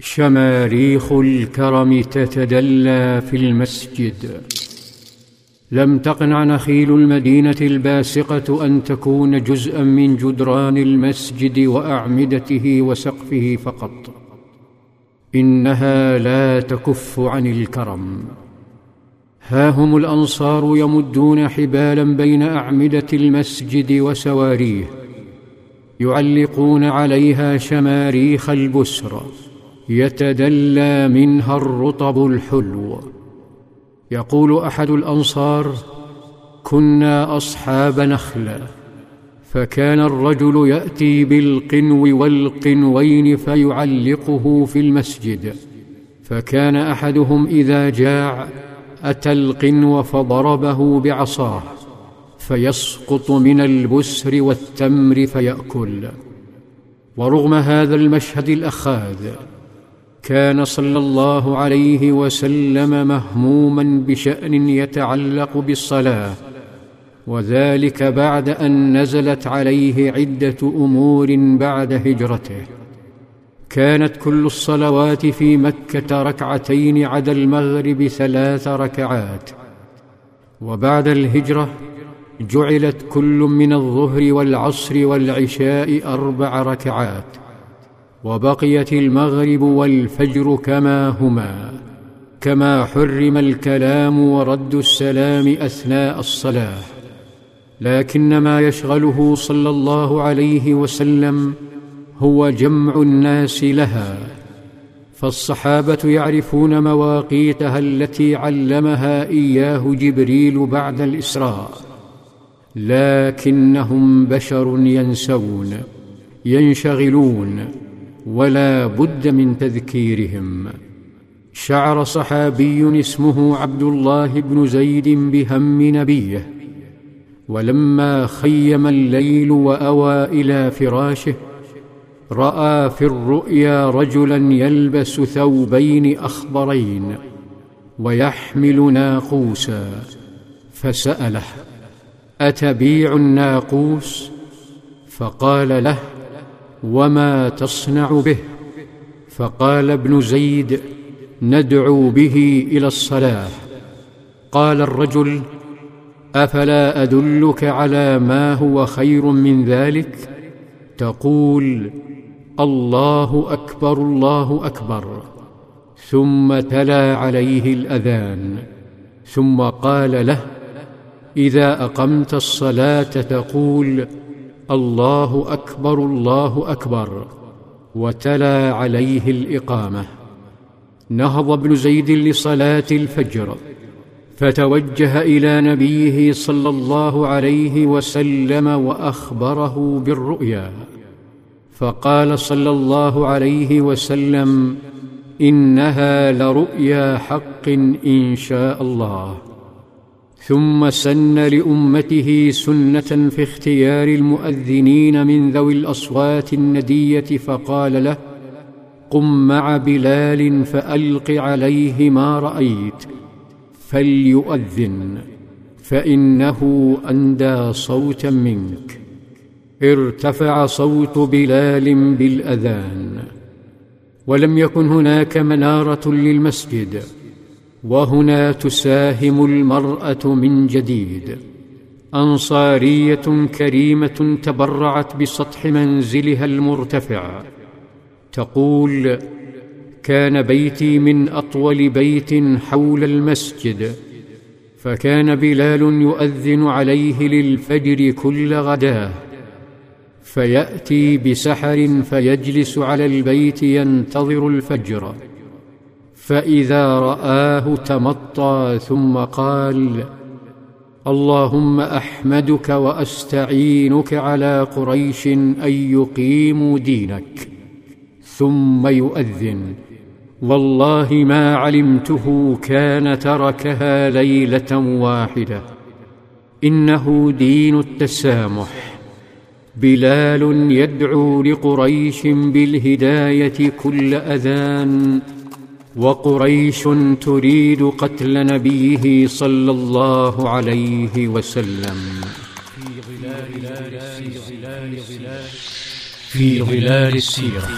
شماريخ الكرم تتدلى في المسجد. لم تقنع نخيل المدينة الباسقة أن تكون جزءا من جدران المسجد وأعمدته وسقفه فقط. إنها لا تكف عن الكرم. ها هم الأنصار يمدون حبالا بين أعمدة المسجد وسواريه يعلقون عليها شماريخ البسر يتدلى منها الرطب الحلو. يقول أحد الأنصار كنا أصحاب نخله فكان الرجل يأتي بالقنو والقنوين فيعلقه في المسجد فكان أحدهم إذا جاع أتى القنو فضربه بعصاه فيسقط من البسر والتمر فيأكل. ورغم هذا المشهد الأخاذ كان صلى الله عليه وسلم مهموما بشأن يتعلق بالصلاة وذلك بعد أن نزلت عليه عدة أمور بعد هجرته. كانت كل الصلوات في مكة ركعتين عدا المغرب ثلاث ركعات. وبعد الهجرة جعلت كل من الظهر والعصر والعشاء أربع ركعات. وبقيت المغرب والفجر كما هما كما حرم الكلام ورد السلام أثناء الصلاة. لكن ما يشغله صلى الله عليه وسلم هو جمع الناس لها فالصحابة يعرفون مواقيتها التي علمها إياه جبريل بعد الإسراء. لكنهم بشر ينسون ينشغلون ولا بد من تذكيرهم. شعر صحابي اسمه عبد الله بن زيد بهم نبيه. ولما خيم الليل وأوى إلى فراشه رأى في الرؤيا رجلا يلبس ثوبين أخضرين ويحمل ناقوسا فسأله أتبيع الناقوس؟ فقال له وما تصنع به فقال ابن زيد ندعو به إلى الصلاه قال الرجل افلا ادلك على ما هو خير من ذلك تقول الله اكبر الله اكبر ثم تلا عليه الاذان ثم قال له اذا اقمت الصلاه تقول الله أكبر الله أكبر. وتلا عليه الإقامة. نهض ابن زيد لصلاة الفجر. فتوجه إلى نبيه صلى الله عليه وسلم وأخبره بالرؤيا. فقال صلى الله عليه وسلم إنها لرؤيا حق إن شاء الله. ثم سن لأمته سنة في اختيار المؤذنين من ذوي الأصوات الندية فقال له قم مع بلال فألق عليه ما رأيت فليؤذن فإنه أندى صوتا منك. ارتفع صوت بلال بالأذان ولم يكن هناك منارة للمسجد وهنا تساهم المرأة من جديد. أنصارية كريمة تبرعت بسطح منزلها المرتفع. تقول كان بيتي من أطول بيت حول المسجد فكان بلال يؤذن عليه للفجر كل غداه. فيأتي بسحر فيجلس على البيت ينتظر الفجر. فإذا رآه تمطى ثم قال اللهم أحمدك وأستعينك على قريش أن يقيموا دينك ثم يؤذن. والله ما علمته كان تركها ليلة واحدة. إنه دين التسامح. بلال يدعو لقريش بالهداية كل أذان. وقريش تريد قتل نبيه صلى الله عليه وسلم. في ظلال السيرة.